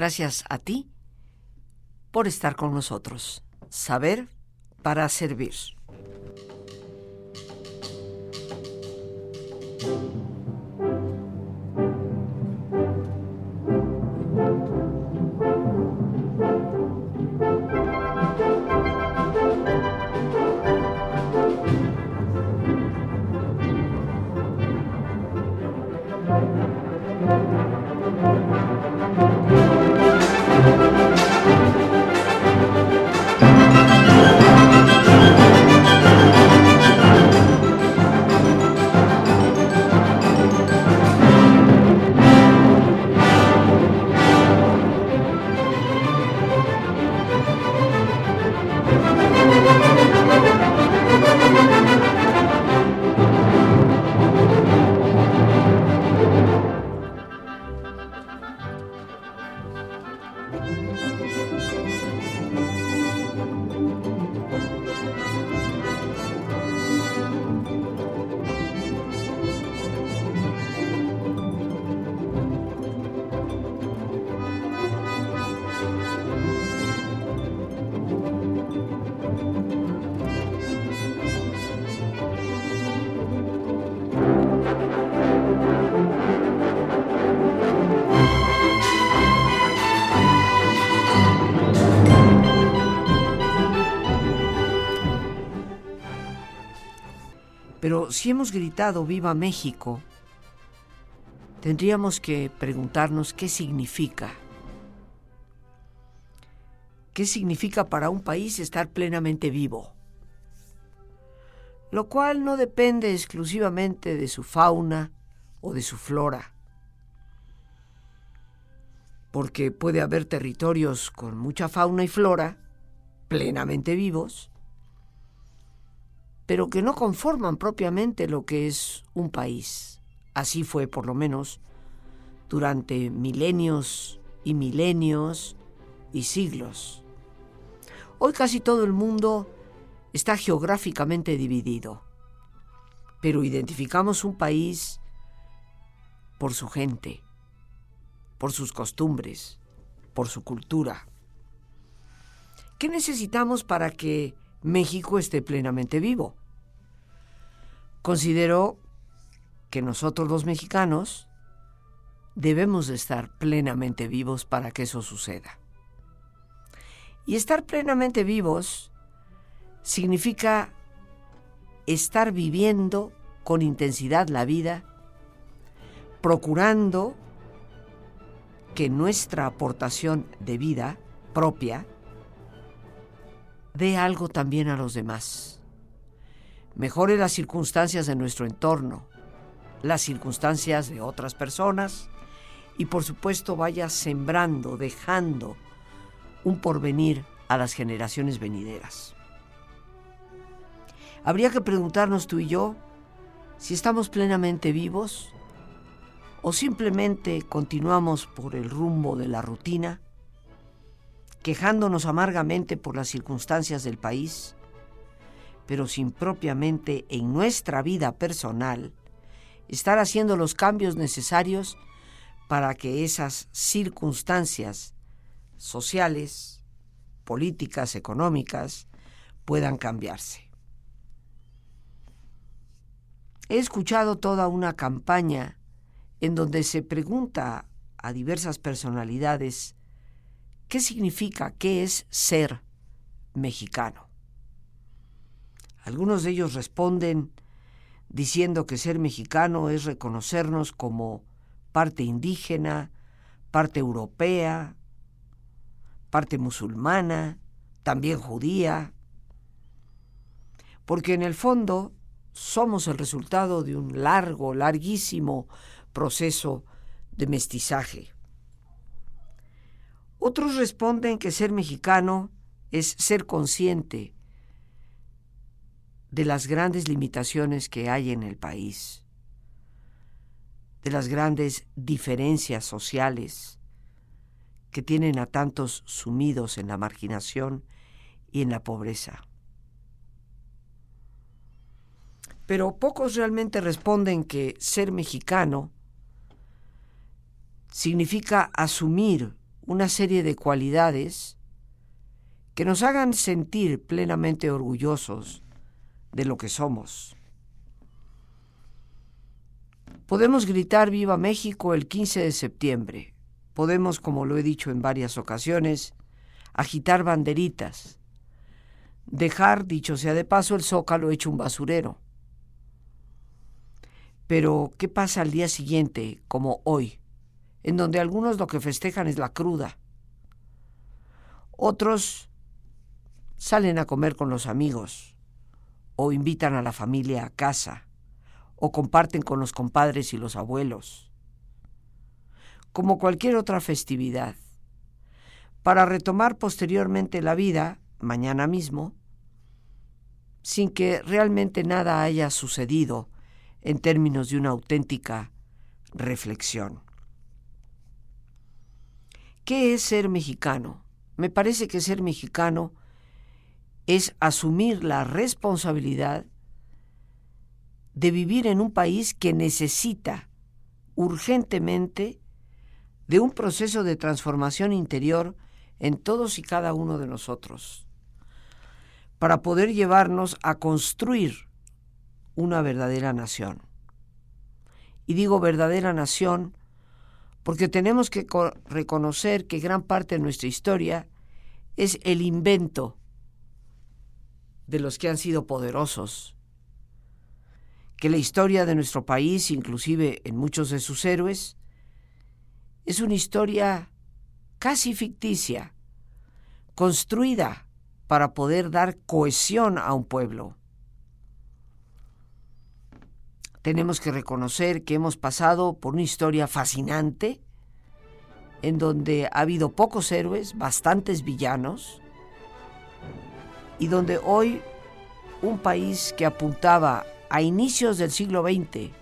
Gracias a ti por estar con nosotros. Saber para servir. Si hemos gritado Viva México, tendríamos que preguntarnos qué significa. ¿Qué significa para un país estar plenamente vivo? Lo cual no depende exclusivamente de su fauna o de su flora, porque puede haber territorios con mucha fauna y flora plenamente vivos, pero que no conforman propiamente lo que es un país. Así fue, por lo menos, durante milenios y milenios y siglos. Hoy casi todo el mundo está geográficamente dividido, pero identificamos un país por su gente, por sus costumbres, por su cultura. ¿Qué necesitamos para que México esté plenamente vivo? Considero que nosotros los mexicanos debemos de estar plenamente vivos para que eso suceda. Y estar plenamente vivos significa estar viviendo con intensidad la vida, procurando que nuestra aportación de vida propia dé algo también a los demás mejore las circunstancias de nuestro entorno, las circunstancias de otras personas y por supuesto vaya sembrando, dejando un porvenir a las generaciones venideras. Habría que preguntarnos tú y yo si estamos plenamente vivos o simplemente continuamos por el rumbo de la rutina, quejándonos amargamente por las circunstancias del país pero sin propiamente en nuestra vida personal estar haciendo los cambios necesarios para que esas circunstancias sociales, políticas, económicas, puedan cambiarse. He escuchado toda una campaña en donde se pregunta a diversas personalidades qué significa, qué es ser mexicano. Algunos de ellos responden diciendo que ser mexicano es reconocernos como parte indígena, parte europea, parte musulmana, también judía, porque en el fondo somos el resultado de un largo, larguísimo proceso de mestizaje. Otros responden que ser mexicano es ser consciente de las grandes limitaciones que hay en el país, de las grandes diferencias sociales que tienen a tantos sumidos en la marginación y en la pobreza. Pero pocos realmente responden que ser mexicano significa asumir una serie de cualidades que nos hagan sentir plenamente orgullosos de lo que somos. Podemos gritar Viva México el 15 de septiembre. Podemos, como lo he dicho en varias ocasiones, agitar banderitas, dejar, dicho sea de paso, el zócalo hecho un basurero. Pero, ¿qué pasa al día siguiente, como hoy, en donde algunos lo que festejan es la cruda? Otros salen a comer con los amigos, o invitan a la familia a casa, o comparten con los compadres y los abuelos. Como cualquier otra festividad, para retomar posteriormente la vida, mañana mismo, sin que realmente nada haya sucedido en términos de una auténtica reflexión. ¿Qué es ser mexicano? Me parece que ser mexicano es asumir la responsabilidad de vivir en un país que necesita urgentemente de un proceso de transformación interior en todos y cada uno de nosotros, para poder llevarnos a construir una verdadera nación. Y digo verdadera nación porque tenemos que reconocer que gran parte de nuestra historia es el invento de los que han sido poderosos, que la historia de nuestro país, inclusive en muchos de sus héroes, es una historia casi ficticia, construida para poder dar cohesión a un pueblo. Tenemos que reconocer que hemos pasado por una historia fascinante, en donde ha habido pocos héroes, bastantes villanos, y donde hoy un país que apuntaba a inicios del siglo XX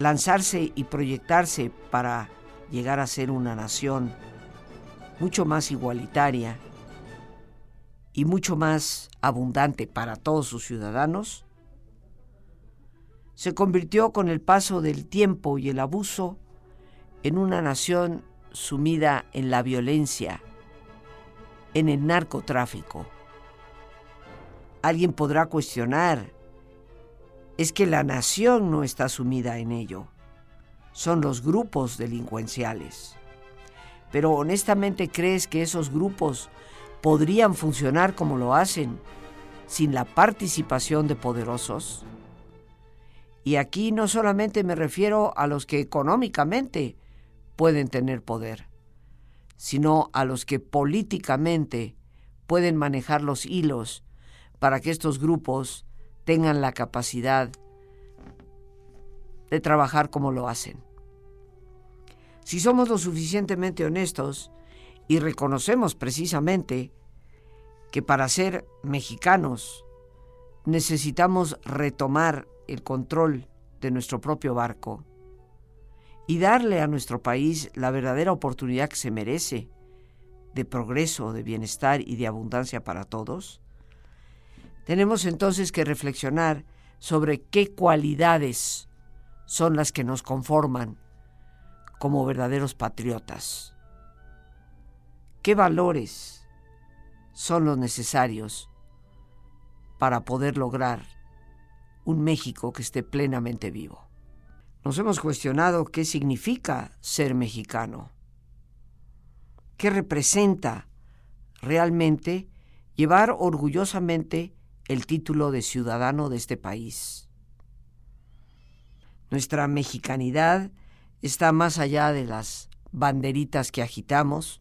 lanzarse y proyectarse para llegar a ser una nación mucho más igualitaria y mucho más abundante para todos sus ciudadanos, se convirtió con el paso del tiempo y el abuso en una nación sumida en la violencia, en el narcotráfico. Alguien podrá cuestionar, es que la nación no está sumida en ello, son los grupos delincuenciales. Pero honestamente crees que esos grupos podrían funcionar como lo hacen sin la participación de poderosos? Y aquí no solamente me refiero a los que económicamente pueden tener poder, sino a los que políticamente pueden manejar los hilos para que estos grupos tengan la capacidad de trabajar como lo hacen. Si somos lo suficientemente honestos y reconocemos precisamente que para ser mexicanos necesitamos retomar el control de nuestro propio barco y darle a nuestro país la verdadera oportunidad que se merece de progreso, de bienestar y de abundancia para todos, tenemos entonces que reflexionar sobre qué cualidades son las que nos conforman como verdaderos patriotas. ¿Qué valores son los necesarios para poder lograr un México que esté plenamente vivo. Nos hemos cuestionado qué significa ser mexicano, qué representa realmente llevar orgullosamente el título de ciudadano de este país. Nuestra mexicanidad está más allá de las banderitas que agitamos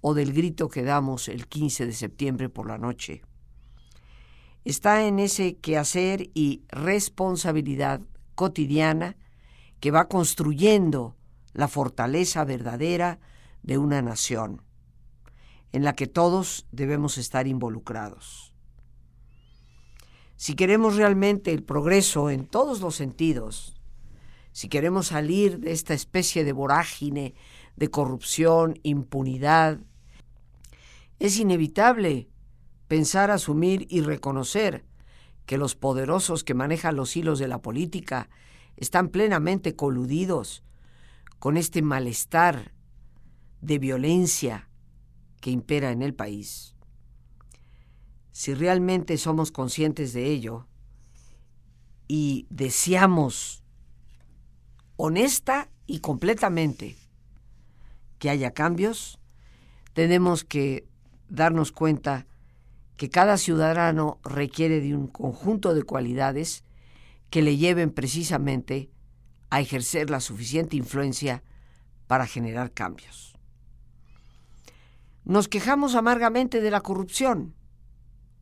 o del grito que damos el 15 de septiembre por la noche está en ese quehacer y responsabilidad cotidiana que va construyendo la fortaleza verdadera de una nación, en la que todos debemos estar involucrados. Si queremos realmente el progreso en todos los sentidos, si queremos salir de esta especie de vorágine de corrupción, impunidad, es inevitable pensar, asumir y reconocer que los poderosos que manejan los hilos de la política están plenamente coludidos con este malestar de violencia que impera en el país, si realmente somos conscientes de ello y deseamos honesta y completamente que haya cambios, tenemos que darnos cuenta que cada ciudadano requiere de un conjunto de cualidades que le lleven precisamente a ejercer la suficiente influencia para generar cambios. Nos quejamos amargamente de la corrupción.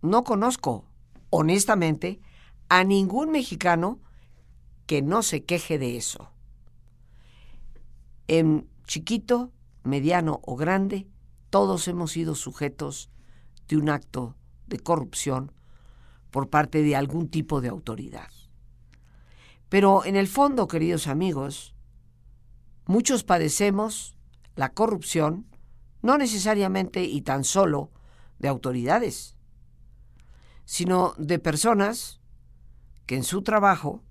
No conozco, honestamente, a ningún mexicano que no se queje de eso. En chiquito, mediano o grande, todos hemos sido sujetos de un acto de corrupción por parte de algún tipo de autoridad. Pero en el fondo, queridos amigos, muchos padecemos la corrupción no necesariamente y tan solo de autoridades, sino de personas que en su trabajo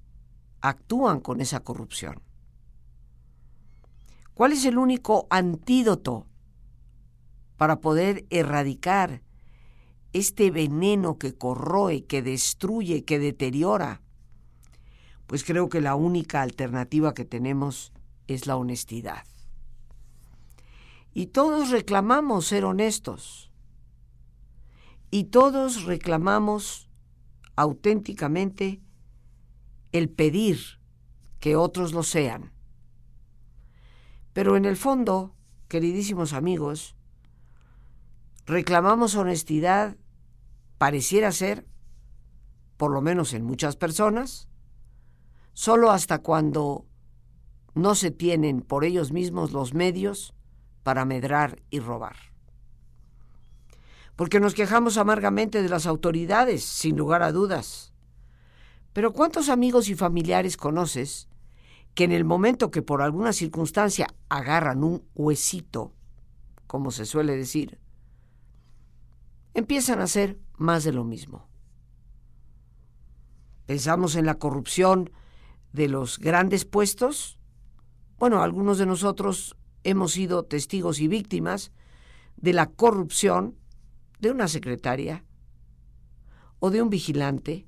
actúan con esa corrupción. ¿Cuál es el único antídoto para poder erradicar este veneno que corroe, que destruye, que deteriora, pues creo que la única alternativa que tenemos es la honestidad. Y todos reclamamos ser honestos. Y todos reclamamos auténticamente el pedir que otros lo sean. Pero en el fondo, queridísimos amigos, reclamamos honestidad pareciera ser, por lo menos en muchas personas, solo hasta cuando no se tienen por ellos mismos los medios para medrar y robar. Porque nos quejamos amargamente de las autoridades, sin lugar a dudas. Pero ¿cuántos amigos y familiares conoces que en el momento que por alguna circunstancia agarran un huesito, como se suele decir, empiezan a hacer más de lo mismo. Pensamos en la corrupción de los grandes puestos. Bueno, algunos de nosotros hemos sido testigos y víctimas de la corrupción de una secretaria o de un vigilante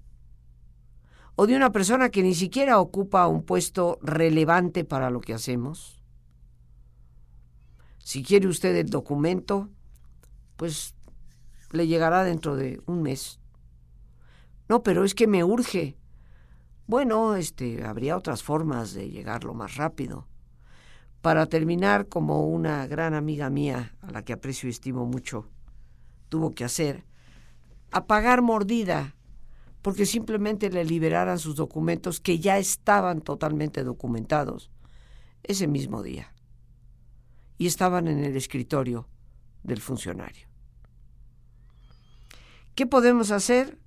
o de una persona que ni siquiera ocupa un puesto relevante para lo que hacemos. Si quiere usted el documento, pues le llegará dentro de un mes. No, pero es que me urge. Bueno, este, habría otras formas de llegarlo más rápido. Para terminar, como una gran amiga mía, a la que aprecio y estimo mucho, tuvo que hacer, apagar mordida, porque simplemente le liberaran sus documentos que ya estaban totalmente documentados ese mismo día y estaban en el escritorio del funcionario. ¿Qué podemos hacer?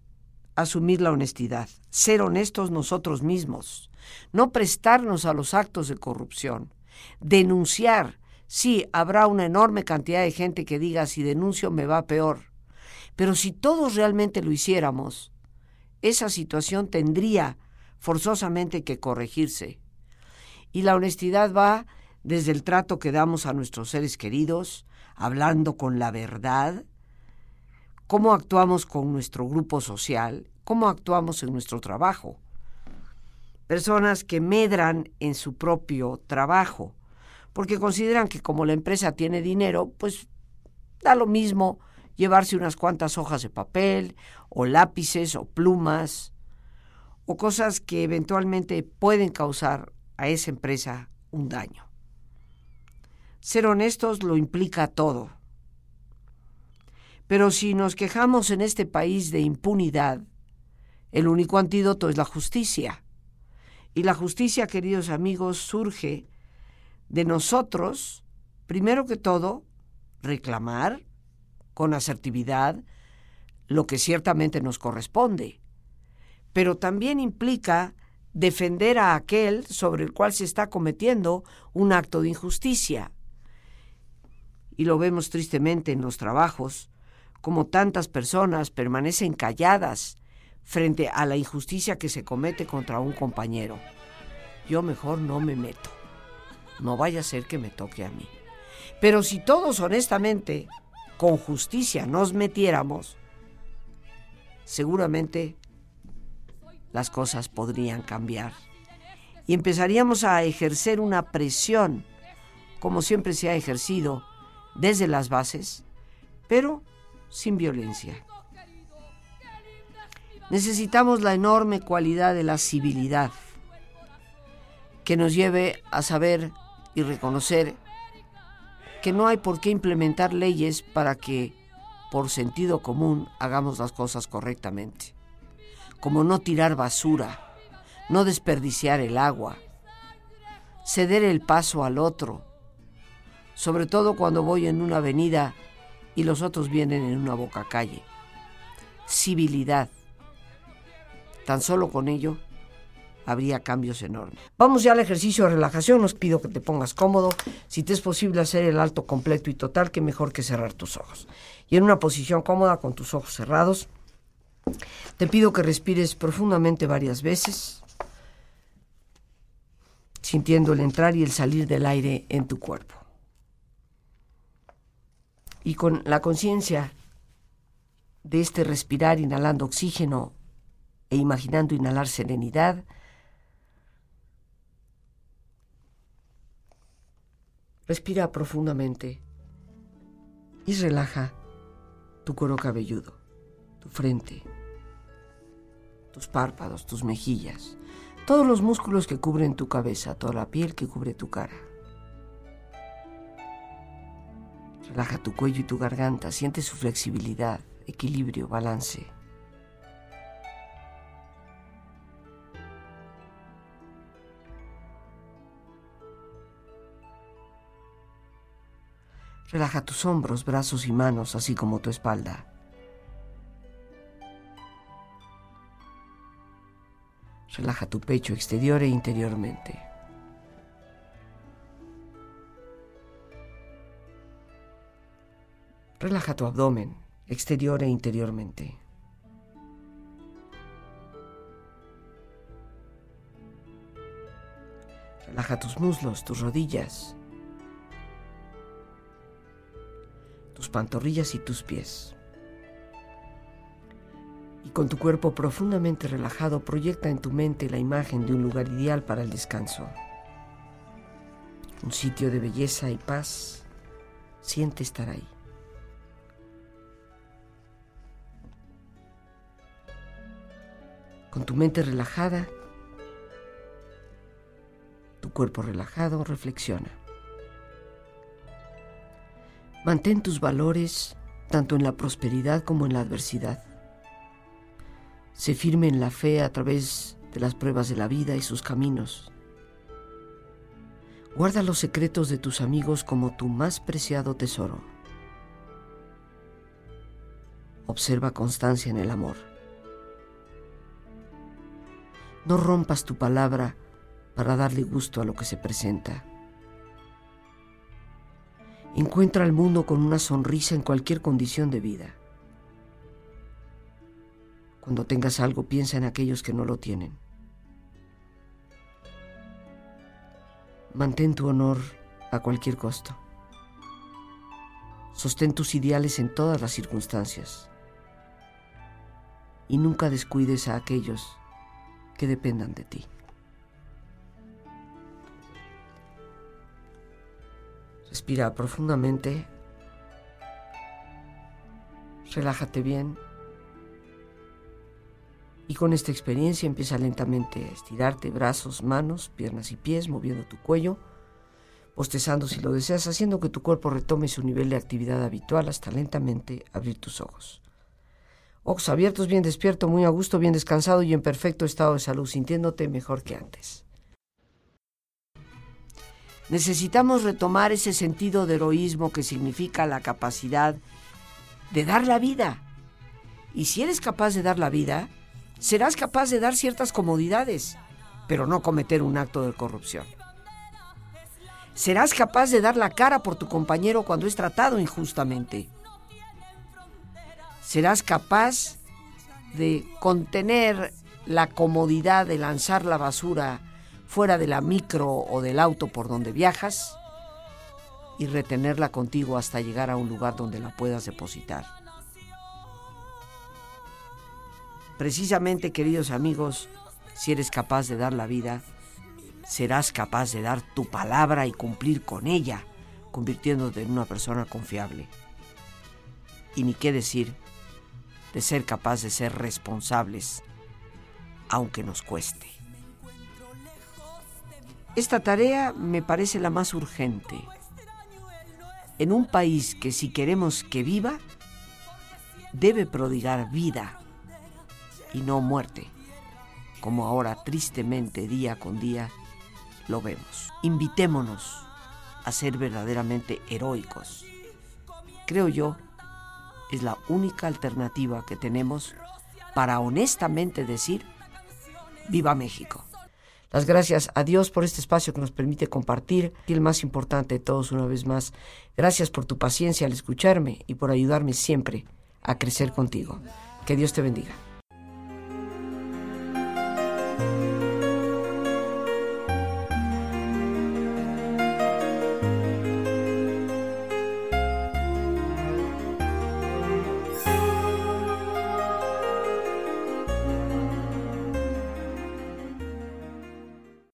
Asumir la honestidad, ser honestos nosotros mismos, no prestarnos a los actos de corrupción, denunciar. Sí, habrá una enorme cantidad de gente que diga si denuncio me va peor, pero si todos realmente lo hiciéramos, esa situación tendría forzosamente que corregirse. Y la honestidad va desde el trato que damos a nuestros seres queridos, hablando con la verdad, cómo actuamos con nuestro grupo social, cómo actuamos en nuestro trabajo. Personas que medran en su propio trabajo, porque consideran que como la empresa tiene dinero, pues da lo mismo llevarse unas cuantas hojas de papel, o lápices, o plumas, o cosas que eventualmente pueden causar a esa empresa un daño. Ser honestos lo implica todo pero si nos quejamos en este país de impunidad, el único antídoto es la justicia. Y la justicia, queridos amigos, surge de nosotros, primero que todo, reclamar con asertividad lo que ciertamente nos corresponde, pero también implica defender a aquel sobre el cual se está cometiendo un acto de injusticia. Y lo vemos tristemente en los trabajos, como tantas personas permanecen calladas frente a la injusticia que se comete contra un compañero. Yo mejor no me meto. No vaya a ser que me toque a mí. Pero si todos honestamente, con justicia, nos metiéramos, seguramente las cosas podrían cambiar. Y empezaríamos a ejercer una presión, como siempre se ha ejercido, desde las bases, pero sin violencia. Necesitamos la enorme cualidad de la civilidad que nos lleve a saber y reconocer que no hay por qué implementar leyes para que, por sentido común, hagamos las cosas correctamente. Como no tirar basura, no desperdiciar el agua, ceder el paso al otro, sobre todo cuando voy en una avenida y los otros vienen en una boca calle. Civilidad. Tan solo con ello habría cambios enormes. Vamos ya al ejercicio de relajación. Os pido que te pongas cómodo. Si te es posible hacer el alto completo y total, que mejor que cerrar tus ojos. Y en una posición cómoda con tus ojos cerrados, te pido que respires profundamente varias veces, sintiendo el entrar y el salir del aire en tu cuerpo. Y con la conciencia de este respirar inhalando oxígeno e imaginando inhalar serenidad, Respira profundamente y relaja tu cuero cabelludo, tu frente, tus párpados, tus mejillas, todos los músculos que cubren tu cabeza, toda la piel que cubre tu cara. Relaja tu cuello y tu garganta, siente su flexibilidad, equilibrio, balance. Relaja tus hombros, brazos y manos, así como tu espalda. Relaja tu pecho exterior e interiormente. Relaja tu abdomen exterior e interiormente. Relaja tus muslos, tus rodillas, tus pantorrillas y tus pies. Y con tu cuerpo profundamente relajado, proyecta en tu mente la imagen de un lugar ideal para el descanso. Un sitio de belleza y paz. Siente estar ahí. Con tu mente relajada, tu cuerpo relajado, reflexiona. Mantén tus valores tanto en la prosperidad como en la adversidad. Sé firme en la fe a través de las pruebas de la vida y sus caminos. Guarda los secretos de tus amigos como tu más preciado tesoro. Observa constancia en el amor. No rompas tu palabra para darle gusto a lo que se presenta. Encuentra al mundo con una sonrisa en cualquier condición de vida. Cuando tengas algo, piensa en aquellos que no lo tienen. Mantén tu honor a cualquier costo. Sostén tus ideales en todas las circunstancias. Y nunca descuides a aquellos que dependan de ti. Respira profundamente. Relájate bien. Y con esta experiencia empieza lentamente a estirarte brazos, manos, piernas y pies, moviendo tu cuello, postezando si lo deseas, haciendo que tu cuerpo retome su nivel de actividad habitual hasta lentamente abrir tus ojos. Ojos abiertos, bien despierto, muy a gusto, bien descansado y en perfecto estado de salud, sintiéndote mejor que antes. Necesitamos retomar ese sentido de heroísmo que significa la capacidad de dar la vida. Y si eres capaz de dar la vida, serás capaz de dar ciertas comodidades, pero no cometer un acto de corrupción. Serás capaz de dar la cara por tu compañero cuando es tratado injustamente. Serás capaz de contener la comodidad de lanzar la basura fuera de la micro o del auto por donde viajas y retenerla contigo hasta llegar a un lugar donde la puedas depositar. Precisamente, queridos amigos, si eres capaz de dar la vida, serás capaz de dar tu palabra y cumplir con ella, convirtiéndote en una persona confiable. Y ni qué decir de ser capaz de ser responsables, aunque nos cueste. Esta tarea me parece la más urgente. En un país que si queremos que viva, debe prodigar vida y no muerte, como ahora tristemente día con día lo vemos. Invitémonos a ser verdaderamente heroicos. Creo yo, es la única alternativa que tenemos para honestamente decir, viva México. Las gracias a Dios por este espacio que nos permite compartir. Y el más importante de todos, una vez más, gracias por tu paciencia al escucharme y por ayudarme siempre a crecer contigo. Que Dios te bendiga.